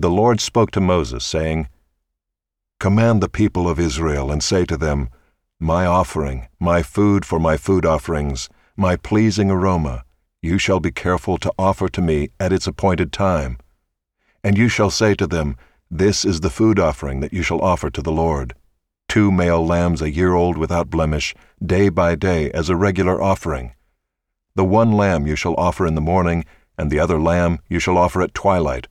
The Lord spoke to Moses, saying, Command the people of Israel and say to them, My offering, my food for my food offerings, my pleasing aroma, you shall be careful to offer to me at its appointed time. And you shall say to them, This is the food offering that you shall offer to the Lord. Two male lambs a year old without blemish, day by day as a regular offering. The one lamb you shall offer in the morning, and the other lamb you shall offer at twilight.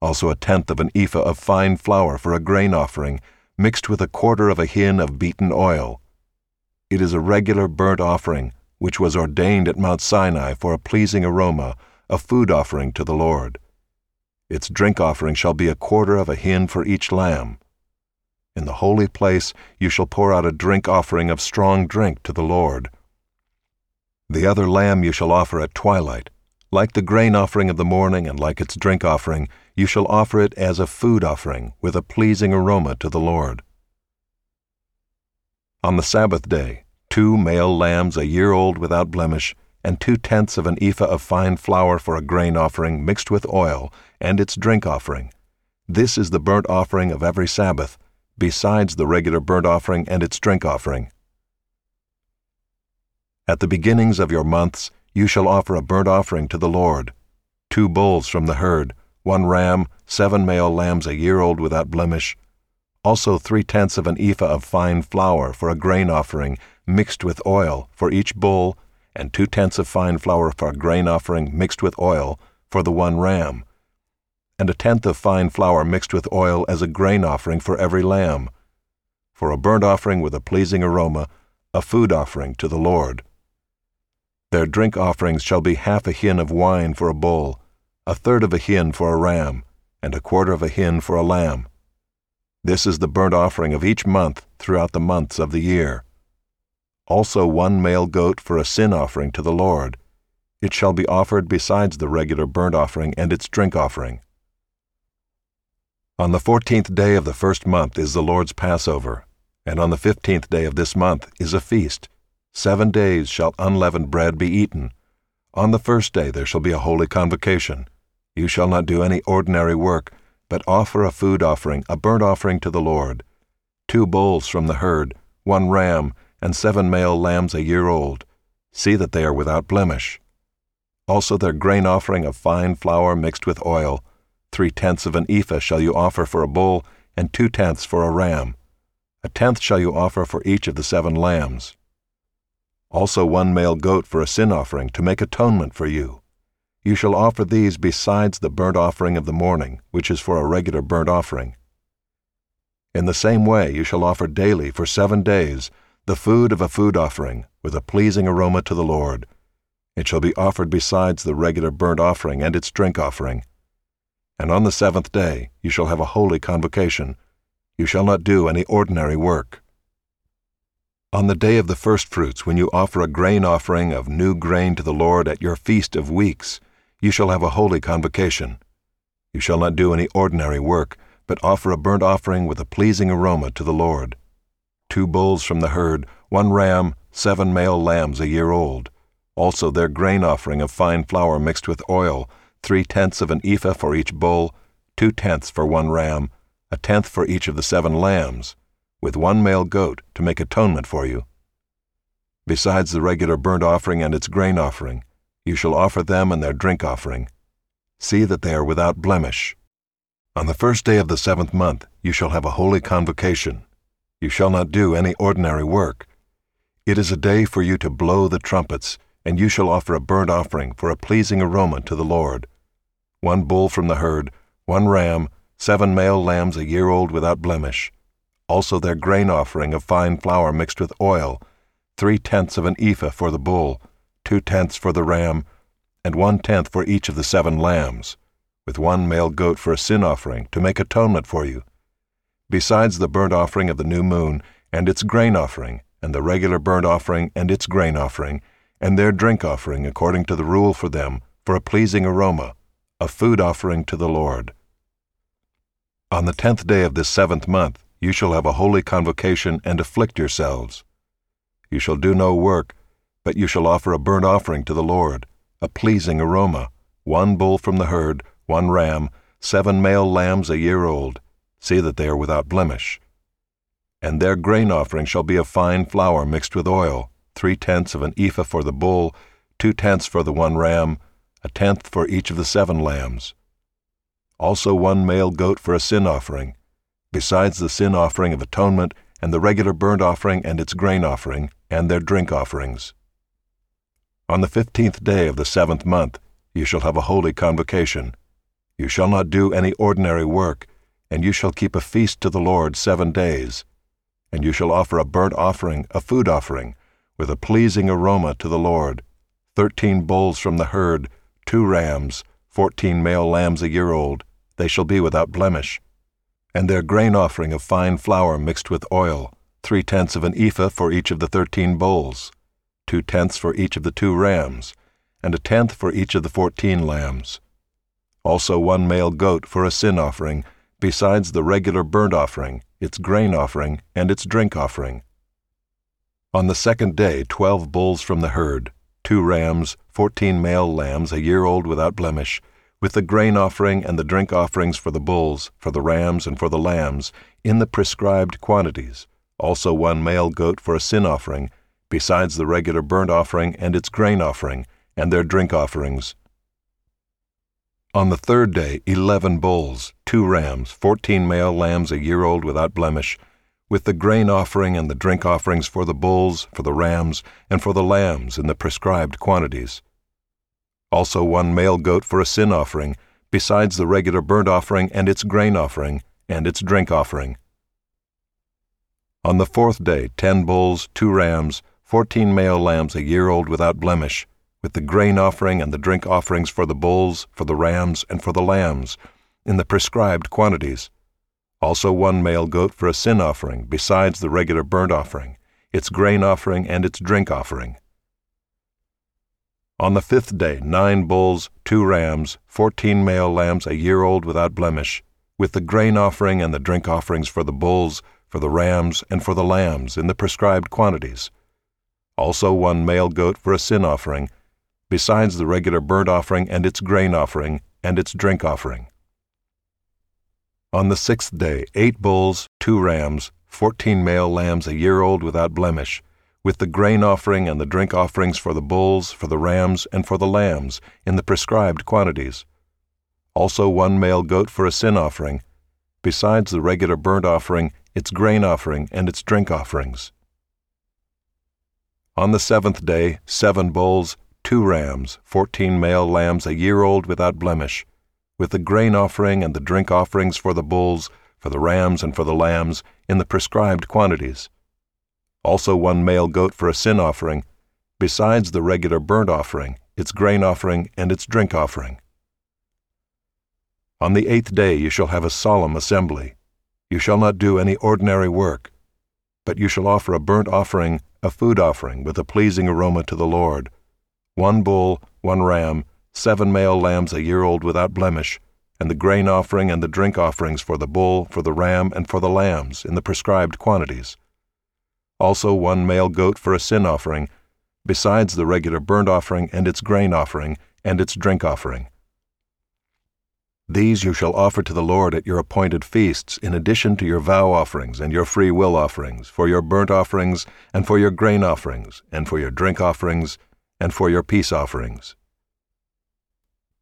Also a tenth of an ephah of fine flour for a grain offering, mixed with a quarter of a hin of beaten oil. It is a regular burnt offering, which was ordained at Mount Sinai for a pleasing aroma, a food offering to the Lord. Its drink offering shall be a quarter of a hin for each lamb. In the holy place you shall pour out a drink offering of strong drink to the Lord. The other lamb you shall offer at twilight. Like the grain offering of the morning and like its drink offering, you shall offer it as a food offering with a pleasing aroma to the Lord. On the Sabbath day, two male lambs a year old without blemish, and two tenths of an ephah of fine flour for a grain offering mixed with oil, and its drink offering. This is the burnt offering of every Sabbath, besides the regular burnt offering and its drink offering. At the beginnings of your months you shall offer a burnt offering to the Lord two bulls from the herd, one ram, seven male lambs a year old without blemish, also three tenths of an ephah of fine flour for a grain offering mixed with oil for each bull, and two tenths of fine flour for a grain offering mixed with oil for the one ram, and a tenth of fine flour mixed with oil as a grain offering for every lamb, for a burnt offering with a pleasing aroma, a food offering to the Lord. Their drink offerings shall be half a hin of wine for a bull, a third of a hin for a ram, and a quarter of a hin for a lamb. This is the burnt offering of each month throughout the months of the year also one male goat for a sin offering to the Lord. It shall be offered besides the regular burnt offering and its drink offering. On the fourteenth day of the first month is the Lord's Passover, and on the fifteenth day of this month is a feast. Seven days shall unleavened bread be eaten. On the first day there shall be a holy convocation. You shall not do any ordinary work, but offer a food offering, a burnt offering to the Lord. Two bulls from the herd, one ram, and seven male lambs a year old. See that they are without blemish. Also their grain offering of fine flour mixed with oil. Three tenths of an ephah shall you offer for a bull, and two tenths for a ram. A tenth shall you offer for each of the seven lambs. Also one male goat for a sin offering to make atonement for you. You shall offer these besides the burnt offering of the morning, which is for a regular burnt offering. In the same way you shall offer daily for seven days the food of a food offering, with a pleasing aroma to the Lord. It shall be offered besides the regular burnt offering and its drink offering. And on the seventh day you shall have a holy convocation. You shall not do any ordinary work. On the day of the firstfruits, when you offer a grain offering of new grain to the Lord at your feast of weeks, you shall have a holy convocation. You shall not do any ordinary work, but offer a burnt offering with a pleasing aroma to the Lord two bulls from the herd, one ram, seven male lambs a year old. Also their grain offering of fine flour mixed with oil, three tenths of an ephah for each bull, two tenths for one ram, a tenth for each of the seven lambs, with one male goat to make atonement for you. Besides the regular burnt offering and its grain offering, you shall offer them and their drink offering. See that they are without blemish. On the first day of the seventh month you shall have a holy convocation. You shall not do any ordinary work. It is a day for you to blow the trumpets, and you shall offer a burnt offering for a pleasing aroma to the Lord. One bull from the herd, one ram, seven male lambs a year old without blemish. Also their grain offering of fine flour mixed with oil, three tenths of an ephah for the bull, two tenths for the ram, and one tenth for each of the seven lambs, with one male goat for a sin offering to make atonement for you besides the burnt offering of the new moon, and its grain offering, and the regular burnt offering and its grain offering, and their drink offering according to the rule for them, for a pleasing aroma, a food offering to the Lord. On the tenth day of this seventh month you shall have a holy convocation and afflict yourselves. You shall do no work, but you shall offer a burnt offering to the Lord, a pleasing aroma, one bull from the herd, one ram, seven male lambs a year old. See that they are without blemish. And their grain offering shall be of fine flour mixed with oil, three tenths of an ephah for the bull, two tenths for the one ram, a tenth for each of the seven lambs. Also one male goat for a sin offering, besides the sin offering of atonement, and the regular burnt offering and its grain offering, and their drink offerings. On the fifteenth day of the seventh month you shall have a holy convocation. You shall not do any ordinary work, and you shall keep a feast to the Lord seven days. And you shall offer a burnt offering, a food offering, with a pleasing aroma to the Lord, thirteen bulls from the herd, two rams, fourteen male lambs a year old, they shall be without blemish. And their grain offering of fine flour mixed with oil, three tenths of an ephah for each of the thirteen bulls, two tenths for each of the two rams, and a tenth for each of the fourteen lambs. Also one male goat for a sin offering, besides the regular burnt offering, its grain offering, and its drink offering. On the second day, twelve bulls from the herd, two rams, fourteen male lambs a year old without blemish, with the grain offering and the drink offerings for the bulls, for the rams, and for the lambs, in the prescribed quantities, also one male goat for a sin offering, besides the regular burnt offering and its grain offering, and their drink offerings. On the third day, eleven bulls, two rams, fourteen male lambs a year old without blemish, with the grain offering and the drink offerings for the bulls, for the rams, and for the lambs in the prescribed quantities. Also one male goat for a sin offering, besides the regular burnt offering and its grain offering, and its drink offering. On the fourth day, ten bulls, two rams, fourteen male lambs a year old without blemish, with the grain offering and the drink offerings for the bulls, for the rams, and for the lambs, in the prescribed quantities also one male goat for a sin offering, besides the regular burnt offering, its grain offering, and its drink offering. On the fifth day, nine bulls, two rams, fourteen male lambs a year old without blemish, with the grain offering and the drink offerings for the bulls, for the rams, and for the lambs, in the prescribed quantities. Also one male goat for a sin offering, besides the regular burnt offering and its grain offering, and its drink offering. On the sixth day, eight bulls, two rams, fourteen male lambs a year old without blemish, with the grain offering and the drink offerings for the bulls, for the rams, and for the lambs, in the prescribed quantities. Also one male goat for a sin offering, besides the regular burnt offering, its grain offering, and its drink offerings. On the seventh day, seven bulls, two rams, fourteen male lambs a year old without blemish, with the grain offering and the drink offerings for the bulls, for the rams, and for the lambs, in the prescribed quantities. Also one male goat for a sin offering, besides the regular burnt offering, its grain offering, and its drink offering. On the eighth day you shall have a solemn assembly. You shall not do any ordinary work, but you shall offer a burnt offering, a food offering, with a pleasing aroma to the Lord, one bull, one ram, seven male lambs a year old without blemish, and the grain offering and the drink offerings for the bull, for the ram, and for the lambs, in the prescribed quantities. Also one male goat for a sin offering, besides the regular burnt offering and its grain offering, and its drink offering. These you shall offer to the Lord at your appointed feasts, in addition to your vow offerings and your free will offerings, for your burnt offerings, and for your grain offerings, and for your drink offerings, and for your peace offerings.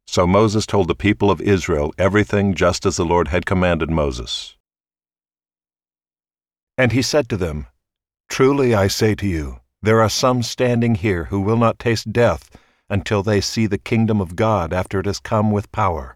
So Moses told the people of Israel everything just as the Lord had commanded Moses. And he said to them, Truly I say to you, there are some standing here who will not taste death until they see the kingdom of God after it has come with power.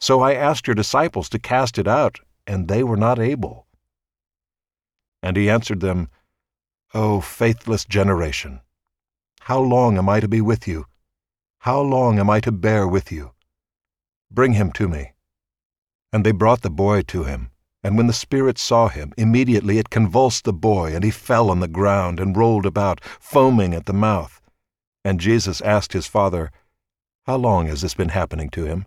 So I asked your disciples to cast it out, and they were not able. And he answered them, O faithless generation, how long am I to be with you? How long am I to bear with you? Bring him to me. And they brought the boy to him. And when the spirit saw him, immediately it convulsed the boy, and he fell on the ground and rolled about, foaming at the mouth. And Jesus asked his father, How long has this been happening to him?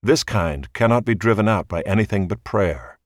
This kind cannot be driven out by anything but prayer.